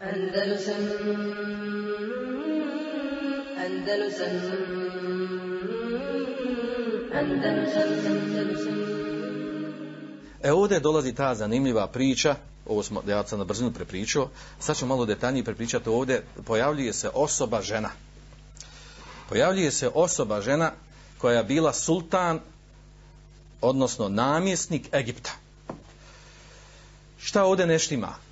Andalusam Andalusam Andalusam Andalusam E ovdje dolazi ta zanimljiva priča, ovo smo, ja sam na brzinu prepričao, sad ćemo malo detaljnije prepričati ovdje, pojavljuje se osoba žena. Pojavljuje se osoba žena koja je bila sultan, odnosno namjesnik Egipta. Šta ovdje neštima?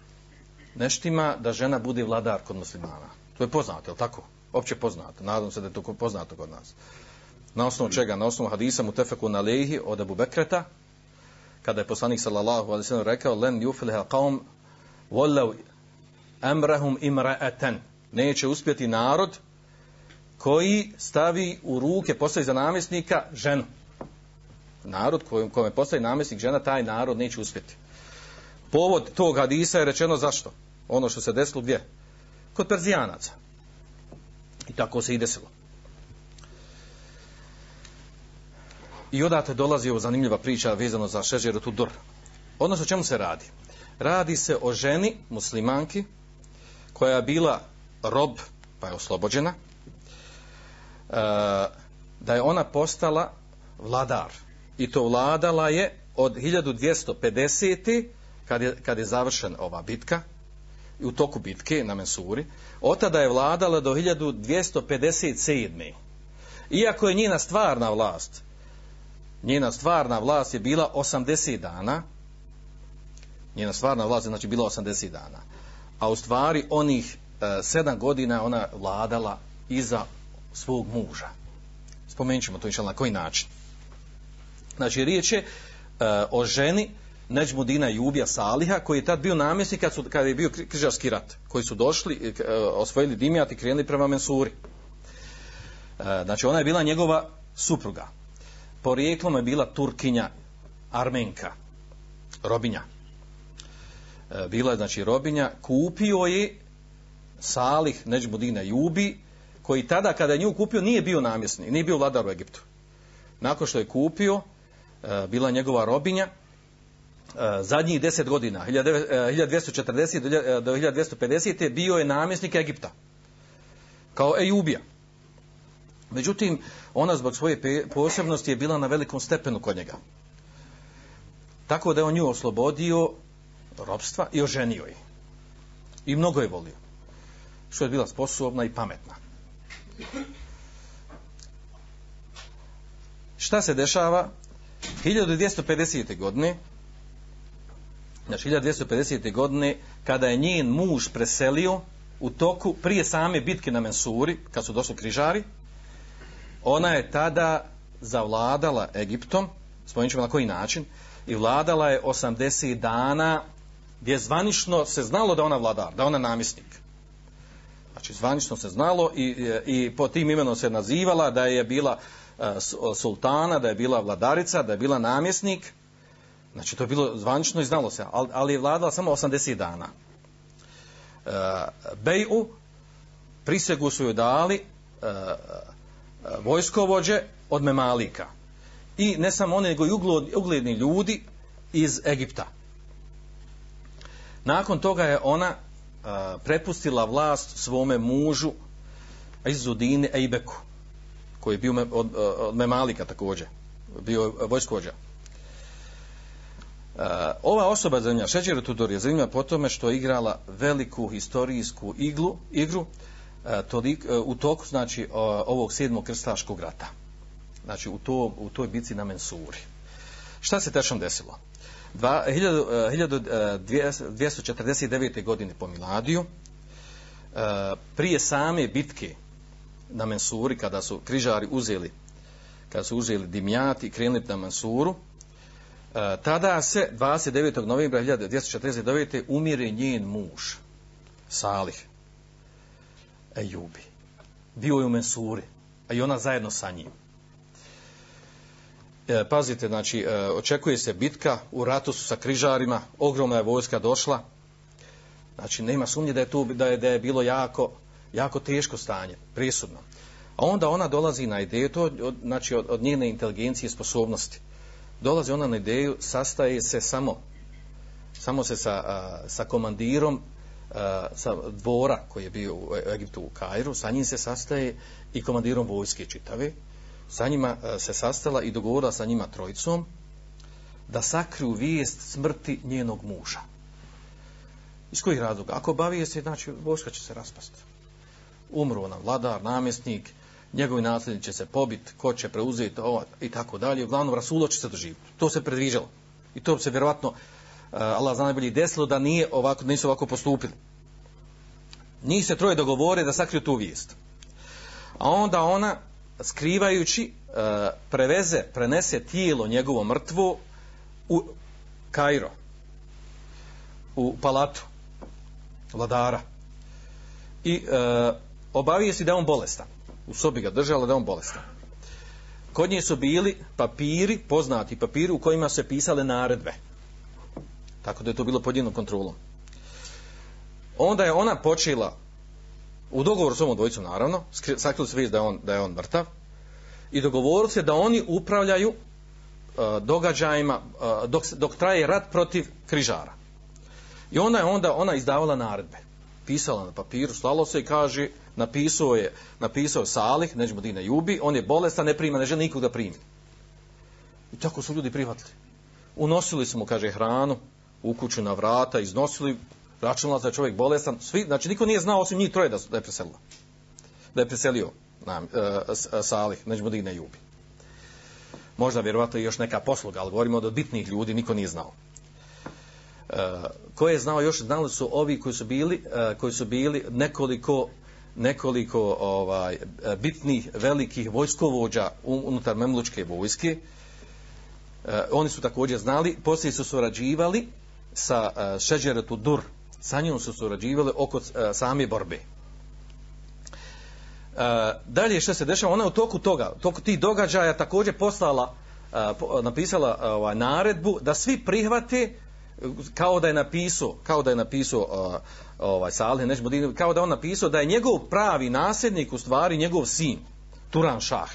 Neštima da žena bude vladar kod muslimana. To je poznato, je li tako? Opće poznato. Nadam se da je to poznato kod nas. Na osnovu čega? Na osnovu hadisa mu tefeku na lehi od Abu Bekreta, kada je poslanik sallallahu alaihi sallam rekao len yufliha qawm wallav amrahum imra'atan neće uspjeti narod koji stavi u ruke postavi za namjesnika ženu narod kojom kome postavi namjesnik žena taj narod neće uspjeti povod tog hadisa je rečeno zašto ono što se desilo gdje kod Perzijanaca i tako se i desilo I odate dolazi ovo zanimljiva priča vezano za Šežeru Tudur. Odnosno o čemu se radi? Radi se o ženi, muslimanki, koja je bila rob, pa je oslobođena, e, da je ona postala vladar. I to vladala je od 1250. kad je, kad je završen ova bitka, u toku bitke na Mensuri, od tada je vladala do 1257. Iako je njena stvarna vlast njena stvarna vlast je bila 80 dana njena stvarna vlast je znači bila 80 dana a u stvari onih e, 7 godina ona vladala iza svog muža spomenut ćemo to inšal na koji način znači riječ je e, o ženi Neđmudina Jubija Saliha koji je tad bio namjesnik kad, su, kad je bio križarski rat koji su došli, e, e, osvojili Dimijat i krenuli prema Mensuri e, znači ona je bila njegova supruga porijeklom je bila Turkinja, Armenka, robinja. E, bila je, znači, robinja, kupio je Salih Neđmudina Jubi, koji tada, kada je nju kupio, nije bio namjesnik, nije bio vladar u Egiptu. Nakon što je kupio, bila njegova robinja, Eh, zadnjih deset godina, 1240 eh, do 1250. Eh, bio je namjesnik Egipta, kao Ejubija. Međutim, ona zbog svoje posebnosti je bila na velikom stepenu kod njega. Tako da je on nju oslobodio robstva i oženio je. I mnogo je volio. Što je bila sposobna i pametna. Šta se dešava? 1250. godine znači 1250. godine kada je njen muž preselio u toku prije same bitke na Mensuri kad su došli križari ona je tada zavladala Egiptom, spomenut ćemo na koji način, i vladala je 80 dana gdje zvanično se znalo da ona vladar, da ona namjesnik. Znači zvanično se znalo i, i po tim imenom se nazivala da je bila uh, sultana, da je bila vladarica, da je bila namjesnik. Znači to je bilo zvanično i znalo se, ali, ali je vladala samo 80 dana. E, Beju prisegu su joj dali e, e, vojskovođe od Memalika. I ne samo one, nego i ugledni ljudi iz Egipta. Nakon toga je ona e, prepustila vlast svome mužu Izudine Ejbeku, koji je bio me, od, od Memalika također, bio vojskovođa. Eh, ova osoba zemlja, Šeđer Tudor je zanimljiva po tome što je igrala veliku historijsku iglu, igru, eh, tolik, eh, u toku znači ovog sedmog krstaškog rata. Znači u, to, u toj bici na Mensuri. Šta se tešom desilo? Dva, 1249. Godine po Miladiju, prije same bitke na Mensuri, kada su križari uzeli kada su uzeli dimjati i krenuli na Mansuru, E, tada se 29. novembra 1249. umire njen muž, Salih, Ejubi. Bio je u Mensuri, a i ona zajedno sa njim. E, pazite, znači, e, očekuje se bitka, u ratu su sa križarima, ogromna je vojska došla, znači, nema sumnje da je, tu, da je, da je bilo jako, jako teško stanje, presudno. A onda ona dolazi na ideju, to od, znači, od, od njene inteligencije i sposobnosti, dolazi ona na ideju, sastaje se samo, samo se sa, a, sa komandirom sa dvora koji je bio u e- Egiptu u Kairu, sa njim se sastaje i komandirom vojske čitave, sa njima se sastala i dogovorila sa njima trojicom da sakriju vijest smrti njenog muža. Iz kojih razloga? Ako bavi se, znači, vojska će se raspasti. Umro nam vladar, namjesnik, njegovi nasljedni će se pobiti, ko će preuzeti ovo i tako dalje. Uglavnom, Rasulo će se doživiti. To se predviđalo. I to se vjerovatno, eh, Allah zna najbolje, desilo da nije ovako, nisu ovako postupili. Njih se troje dogovore da sakriju tu vijest. A onda ona, skrivajući, eh, preveze, prenese tijelo njegovo mrtvo u Kairo, u palatu vladara. I eh, e, obavije si da je on bolestan u sobi ga držala da je on bolestan. Kod nje su bili papiri, poznati papiri u kojima se pisale naredbe. Tako da je to bilo pod jednom kontrolom. Onda je ona počela u dogovoru s ovom dvojicom naravno, sakrili se da je on, da je on mrtav, i dogovorili se da oni upravljaju uh, događajima uh, dok, dok traje rat protiv križara. I ona je onda ona izdavala naredbe. Pisala na papiru, slalo se i kaže napisao je, napisao je Salih, neđemo Dine Jubi, on je bolestan, ne prima, ne želi nikog da primi. I tako su ljudi prihvatili. Unosili smo, kaže, hranu u kuću na vrata, iznosili, računala da je čovjek bolestan, svi, znači niko nije znao osim njih troje da, da je preselila. Da je preselio nam, e, e, Salih, neđemo Dine Jubi. Možda vjerovatno još neka posluga, ali govorimo od bitnih ljudi, niko nije znao koje ko je znao još, znali su ovi koji su bili, uh, koji su bili nekoliko nekoliko ovaj bitnih velikih vojskovođa unutar memlučke vojske. Eh, oni su također znali. Poslije su surađivali sa e, Šeđeretu Dur. Sa njom su surađivali oko same borbe. Dalje što se dešava? Ona u toku toga u toku tih događaja također poslala napisala ovaj, naredbu da svi prihvate kao da je napisao kao da je napisao uh, ovaj Salih nećemo kao da on napisao da je njegov pravi nasljednik u stvari njegov sin Turan Šah.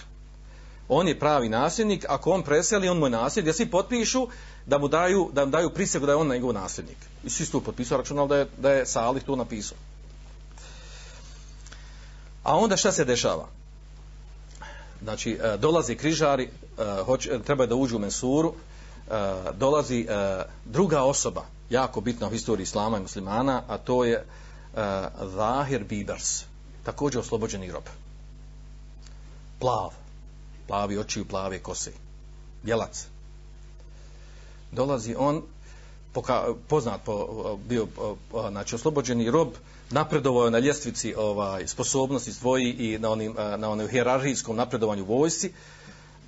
On je pravi nasljednik ako on preseli on mu je nasljednik. Da svi potpišu da mu daju da mu daju prisegu da je on njegov nasljednik. I svi su to potpisali računali da je, da je Salih to napisao. A onda šta se dešava? Znači e, dolaze križari e, hoće, treba da uđu u Mensuru E, dolazi uh, druga osoba, jako bitna u historiji islama i muslimana, a to je uh, Zahir Bibers, također oslobođeni rob. Plav, plavi oči u plave kose, bjelac. Dolazi on, poka, poznat po, bio znači oslobođeni rob, napredovao je na ljestvici ovaj, sposobnosti svoji i na onim, na onom hjerarhijskom napredovanju vojsci, uh,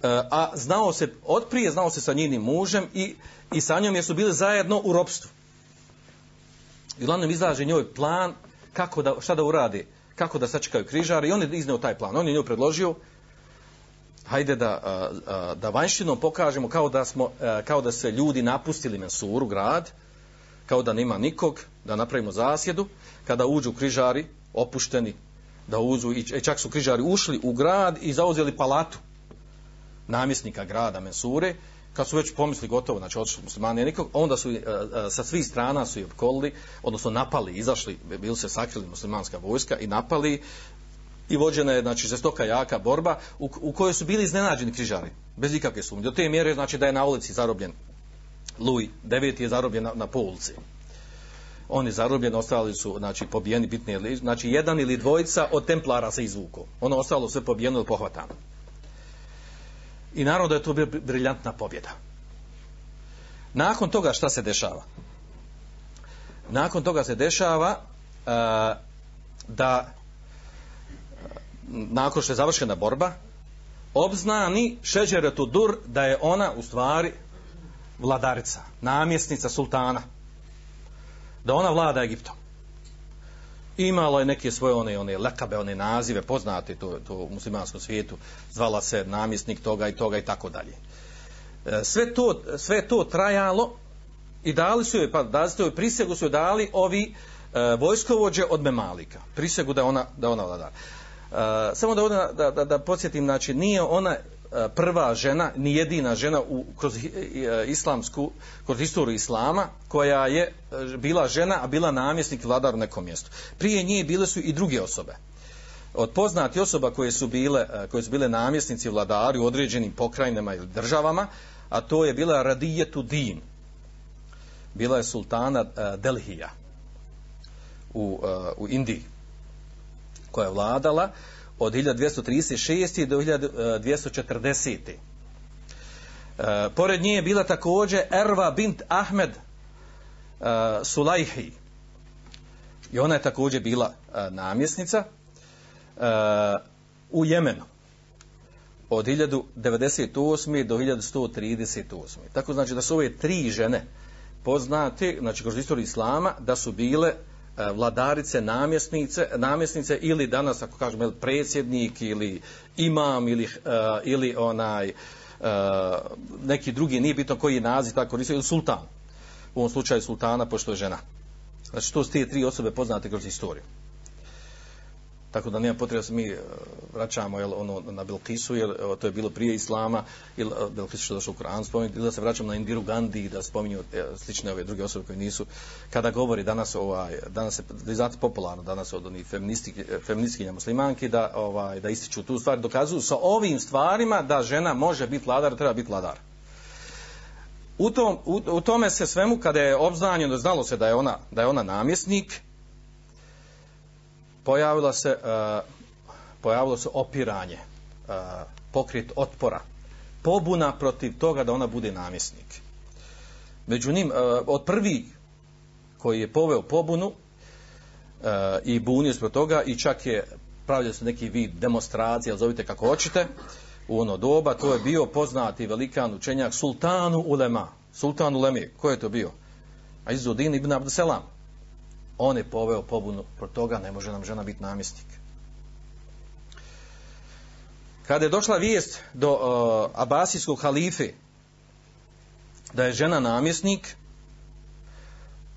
E, a znao se, otprije znao se sa njenim mužem i, i sa njom jer su bili zajedno u ropstvu. I uglavnom izlaže njoj plan kako da, šta da uradi, kako da sačekaju križari i on je izneo taj plan. On je njoj predložio hajde da, e, e, da vanjštinom pokažemo kao da, smo, kao da se ljudi napustili Mensuru, grad, kao da nema nikog, da napravimo zasjedu, kada uđu križari, opušteni, da uzu, i čak su križari ušli u grad i zauzeli palatu, namjesnika grada Mensure, kad su već pomisli gotovo, znači otišli muslimani nikog, onda su e, e, sa svih strana su i opkolili, odnosno napali, izašli, bili se sakrili muslimanska vojska i napali i vođena je, znači, žestoka jaka borba u, u kojoj su bili iznenađeni križari, bez ikakve sumnje. Do te mjere, znači, da je na ulici zarobljen Luj IX je zarobljen na, na polici. On je zarobljen, ostali su, znači, pobijeni bitni, znači, jedan ili dvojica od templara se izvuko. Ono ostalo sve pobijeno ili pohvatano. I naravno da je to briljantna pobjeda. Nakon toga šta se dešava? Nakon toga se dešava uh, da nakon što je završena borba obznani Šeđeretu Dur da je ona u stvari vladarica, namjesnica sultana. Da ona vlada Egiptom imala je neke svoje one one lekabe, one nazive poznate to, to u muslimanskom svijetu, zvala se namjesnik toga i toga i tako dalje. E, sve to, sve to trajalo i dali su joj, pa dali su joj prisegu su joj dali ovi e, vojskovođe od Memalika. Prisegu da ona, da ona vlada. E, samo da, da, da, da podsjetim, znači nije ona E, prva žena, ni jedina žena u, kroz e, e, islamsku, kroz istoriju islama, koja je bila žena, a bila namjesnik vladar u nekom mjestu. Prije nje bile su i druge osobe. Od poznati osoba koje su bile, koje su bile namjesnici vladari u određenim pokrajinama ili državama, a to je bila Radijetu Din. Bila je sultana Delhija u, u Indiji koja je vladala od 1236. do 1240. E, pored nje je bila također Erva bint Ahmed e, Sulajhi. I ona je također bila e, namjesnica e, u Jemenu od 1098. do 1138. Tako znači da su ove tri žene poznate, znači kroz istoriju Islama, da su bile E, vladarice, namjesnice, namjesnice ili danas ako kažemo predsjednik ili imam ili, uh, ili onaj uh, neki drugi, nije bitno koji je naziv tako koristio, ili sultan. U ovom slučaju sultana, pošto je žena. Znači to su te tri osobe poznate kroz istoriju. Tako da nema potrebe da se mi e, vraćamo jel, ono, na Belkisu, jer to je bilo prije Islama, ili e, Belkisu što je došlo u Koran spomenuti, ili da se vraćamo na Indiru Gandhi, da spominju e, slične ove druge osobe koje nisu. Kada govori danas, ovaj, danas je, da je zato popularno danas od onih feministkinja muslimanki, da, ovaj, da ističu tu stvar, dokazuju sa ovim stvarima da žena može biti vladar, treba biti vladar. U, tom, u, u tome se svemu, kada je obznanjeno, znalo se da je ona, da je ona namjesnik, pojavila se uh, pojavilo se opiranje e, uh, pokret otpora pobuna protiv toga da ona bude namjesnik. Među njim uh, od prvi koji je poveo pobunu uh, i bunio se protiv toga i čak je pravio se neki vid demonstracija zovite kako hoćete u ono doba to je bio poznati velikan učenjak sultanu ulema. Sultan ulemi ko je to bio? Izudin ibn Abdeselam on je poveo pobunu pro toga ne može nam žena biti namjesnik. Kada je došla vijest do uh, abasijskog halife da je žena namjesnik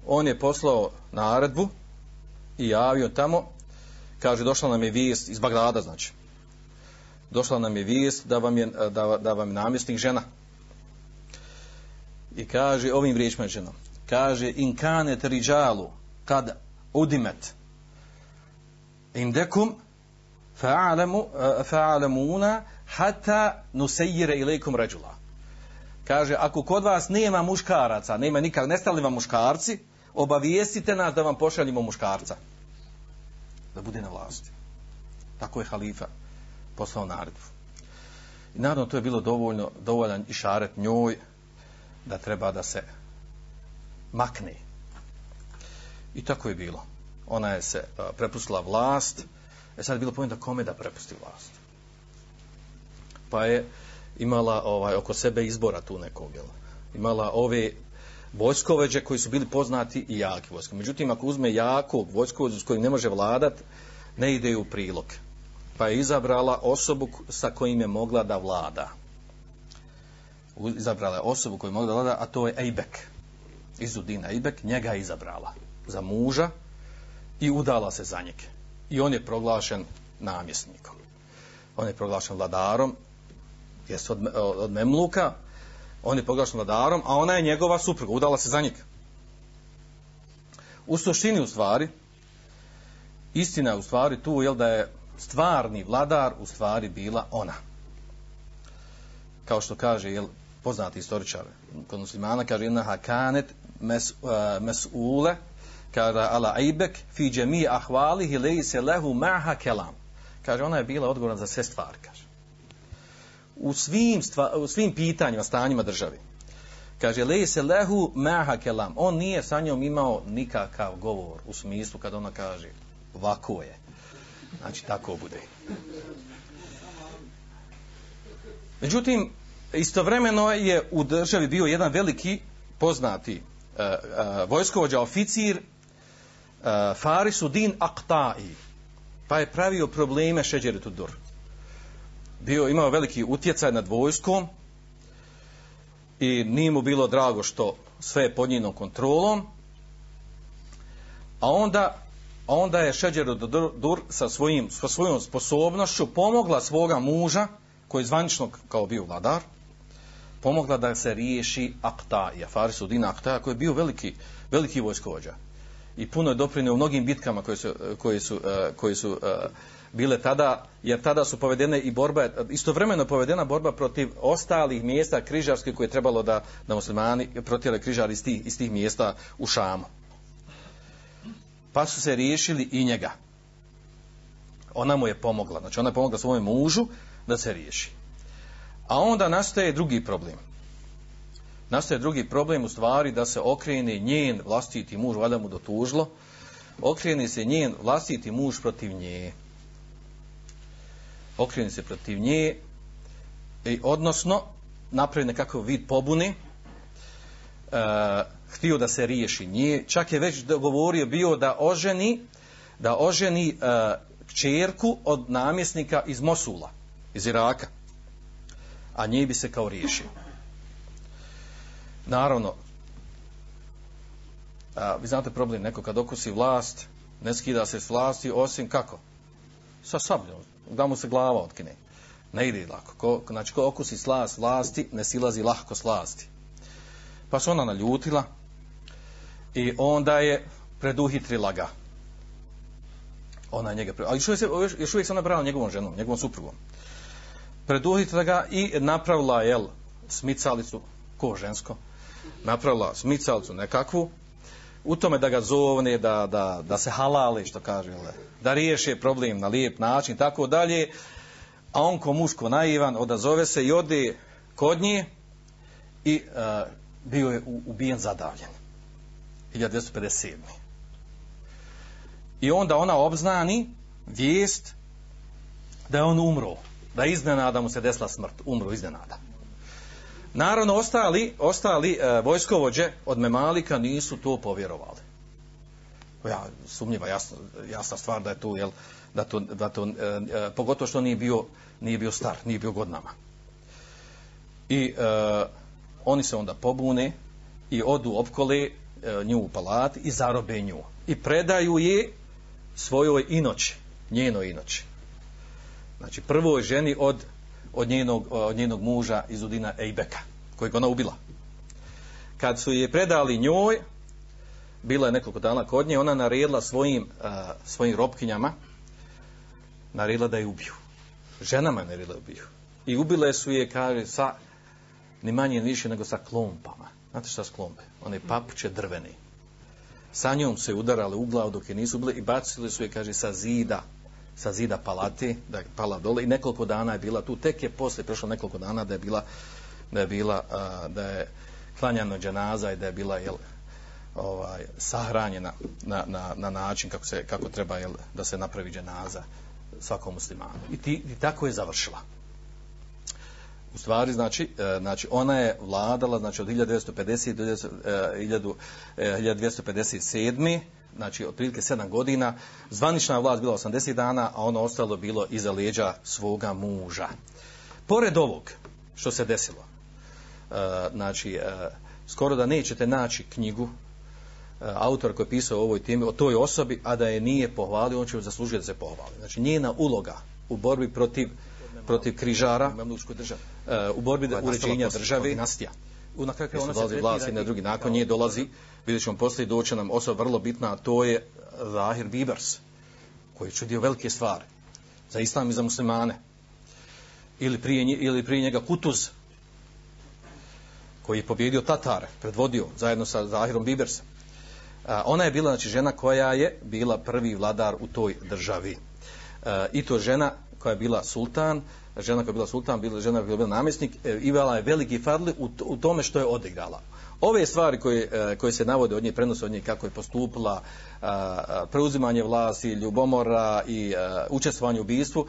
on je poslao naredbu i javio tamo kaže došla nam je vijest iz Bagdada znači. Došla nam je vijest da vam je, da, da vam je namjesnik žena. I kaže ovim riječima žena kaže in kanet riđalu kad udimet. Indekum fa'alamu eh, fa'alamuna hatta nusayira ilaykum rajula kaže ako kod vas nema muškaraca nema nikak nestali vam muškarci obavijestite nas da vam pošaljimo muškarca. Da bude na vlasti. Tako je halifa poslao naredbu. I naravno to je bilo dovoljno dovoljan išaret njoj da treba da se makne. I tako je bilo. Ona je se prepustila vlast. E sad je bilo pojenta kome da prepusti vlast. Pa je imala ovaj oko sebe izbora tu nekog. Jel? Imala ove vojskoveđe koji su bili poznati i jaki vojskoveđe. Međutim, ako uzme jakog vojskoveđa s kojim ne može vladat, ne ide u prilog. Pa je izabrala osobu sa kojim je mogla da vlada. Izabrala je osobu koju je mogla da vlada, a to je Ejbek. Izudin Ejbek, njega je izabrala za muža i udala se za njega. I on je proglašen namjesnikom. On je proglašen vladarom, jest od, od Memluka, on je proglašen vladarom, a ona je njegova supruga, udala se za njega. U suštini u stvari, istina je u stvari tu, jel da je stvarni vladar u stvari bila ona. Kao što kaže, jel, poznati istoričar kod muslimana, kaže, inaha kanet mes, uh, mes'ule, kada ala aibek fi jami ahvalihi leise lehu ma'ha kelam. kaže ona je bila odgovorna za sve stvari kaže u svim stva, u svim pitanjima stanjima države kaže leise lehu ma'ha kelam. on nije sa njom imao nikakav govor u smislu kad ona kaže ovako je znači tako bude međutim istovremeno je u državi bio jedan veliki poznati uh, uh, vojskovođa oficir Eh, Farisu din Aqta'i. Pa je pravio probleme Šeđeri Tudur bio imao veliki utjecaj nad vojskom i nije mu bilo drago što sve je pod njenom kontrolom. A onda a onda je Šeđer Dur sa, svojim, sa svojom sposobnošću pomogla svoga muža koji je zvanično kao bio vladar, pomogla da se riješi Aktaja, Farisudina Aktaja, koji je bio veliki, veliki vojskovođa. I puno je doprinio u mnogim bitkama koje su, koje su, eh, koje su eh, bile tada, jer tada su povedene i borba, istovremeno povedena borba protiv ostalih mjesta križarske koje je trebalo da, da muslimani protjele križar iz tih, iz tih mjesta u Šamu. Pa su se riješili i njega. Ona mu je pomogla, znači ona je pomogla svome mužu da se riješi. A onda nastaje drugi problem. Nastaje drugi problem u stvari da se okrene njen vlastiti muž, valjda mu dotužlo, okrene se njen vlastiti muž protiv nje. Okrene se protiv nje. I odnosno napravi nekakav vid pobune. E, htio da se riješi nje. Čak je već dogovorio bio da oženi da oženi e, čerku od namjesnika iz Mosula iz Iraka. A nje bi se kao riješio naravno a, vi znate problem neko kad okusi vlast ne skida se s vlasti osim kako sa sabljom da mu se glava otkine. Ne ide lako. Ko, znači, ko okusi slast vlasti, ne silazi lahko slasti. Pa se ona naljutila i onda je preduhitrila ga. Ona je njega pre... Ali još uvijek, još, još uvijek se ona brala njegovom ženom, njegovom suprugom. Preduhitrila ga i napravila, jel, smicalicu, ko žensko, napravila smicalcu nekakvu, u tome da ga zovne, da, da, da se halali, što kaže, da riješi problem na lijep način, tako dalje, a on ko muško naivan odazove se i ode kod nje i uh, bio je ubijen zadavljen. 1957. I onda ona obznani vijest da je on umro, da iznenada mu se desila smrt, umro iznenada. Naravno, ostali, ostali e, vojskovođe od Memalika nisu to povjerovali. Ja, sumnjiva, jasna, jasna stvar da je tu, jel, da to, da to e, e, pogotovo što nije bio, nije bio star, nije bio godnama. I e, oni se onda pobune i odu opkole e, nju u palat i zarobe nju. I predaju je svojoj inoći, njenoj inoći. Znači, prvoj ženi od od njenog, od njenog muža iz Udina Ejbeka, kojeg ona ubila. Kad su je predali njoj, bila je nekoliko dana kod nje, ona naredila svojim, uh, svojim robkinjama, naredila da je ubiju. Ženama je naredila da ubiju. I ubile su je, kaže, sa, ni manje ni više nego sa klompama. Znate šta s klompe? One papuče drvene. Sa njom se udarale u glavu dok je nisu bile i bacili su je, kaže, sa zida sa zida palati, da je pala dole i nekoliko dana je bila tu, tek je posle prošlo nekoliko dana da je bila da je bila da je klanjano dženaza i da je bila jel, ovaj, sahranjena na, na, na način kako, se, kako treba jel, da se napravi dženaza svakom muslimanu. I, ti, i tako je završila. U stvari, znači, e, znači, ona je vladala znači, od 1950 do 1257 e, e, znači otprilike 7 godina, zvanična vlast bila 80 dana, a ono ostalo bilo iza leđa svoga muža. Pored ovog što se desilo, znači, uh, skoro da nećete naći knjigu uh, autor koji je pisao o ovoj temi, o toj osobi, a da je nije pohvalio, on će zaslužiti da se pohvali. Znači, njena uloga u borbi protiv protiv križara u borbi da uređenja države dinastija. u na kakve ona se dolazi vlast na drugi nakon nje dolazi vidjet ćemo poslije doće nam osoba vrlo bitna a to je Zahir Bibers koji je čudio velike stvari za islam i za muslimane. Ili prije, ili prije njega Kutuz koji je pobjedio Tatare predvodio zajedno sa Zahirom Bibersa. a, ona je bila znači žena koja je bila prvi vladar u toj državi a, i to žena koja je bila sultan žena koja je bila sultan, bila žena koja je bila namjesnik, e, imala je veliki fadli u, u tome što je odigrala. Ove stvari koje, e, koje se navode od nje, prenose od nje kako je postupila, preuzimanje vlasti, ljubomora i e, učestvovanje u ubistvu,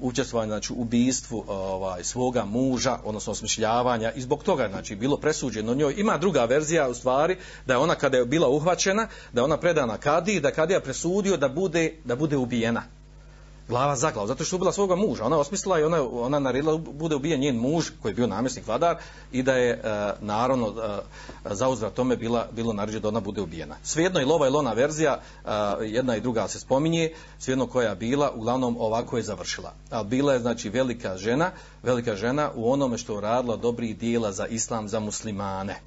učestvovanje znači, u ubistvu ovaj, svoga muža, odnosno osmišljavanja i zbog toga znači, bilo presuđeno njoj. Ima druga verzija u stvari da je ona kada je bila uhvaćena, da je ona predana Kadi, da Kadija presudio da bude, da bude ubijena glava za glavu, zato što je ubila svoga muža. Ona osmislila i ona, ona naredila bude ubijen njen muž, koji je bio namjesnik vladar, i da je, e, naravno, e, za tome bila, bilo naređe da ona bude ubijena. Svejedno i lova i lona verzija, e, jedna i druga se spominje, svejedno koja je bila, uglavnom ovako je završila. A bila je, znači, velika žena, velika žena u onome što je radila dobrih dijela za islam, za muslimane.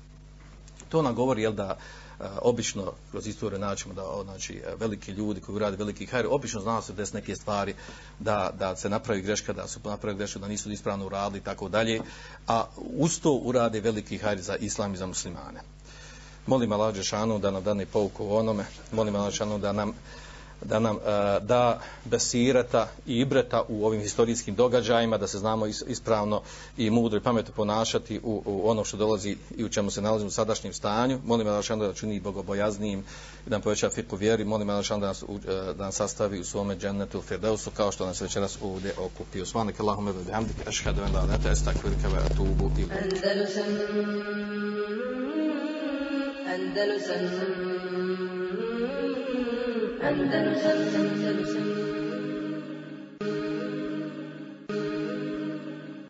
To nam govori, jel da, Eh, obično kroz istoriju naćemo da znači eh, veliki ljudi koji rade veliki hajr obično znaju se des neke stvari da, da se napravi greška da su napravi greška da nisu ispravno uradili i tako dalje a uz to urade veliki hajr za islam i za muslimane. Molim Allah Đešanu da nam dane pouku o onome molim Allah Đešanu da nam da nam uh, da besireta i ibreta u ovim historijskim događajima, da se znamo ispravno i mudro i pametno ponašati u, u ono što dolazi i u čemu se nalazimo u sadašnjem stanju. Molim Allah da čini bogobojaznijim i da nam poveća fiku vjeri. Molim Allah da nas, uh, da nas sastavi u svome džennetu Firdausu kao što nas večeras ovdje okupio. Svanik Allahume ve bihamdik, ašhadu en la ilaha estakvirka ve atubu ilu. Andalusam Andalusam Andalusam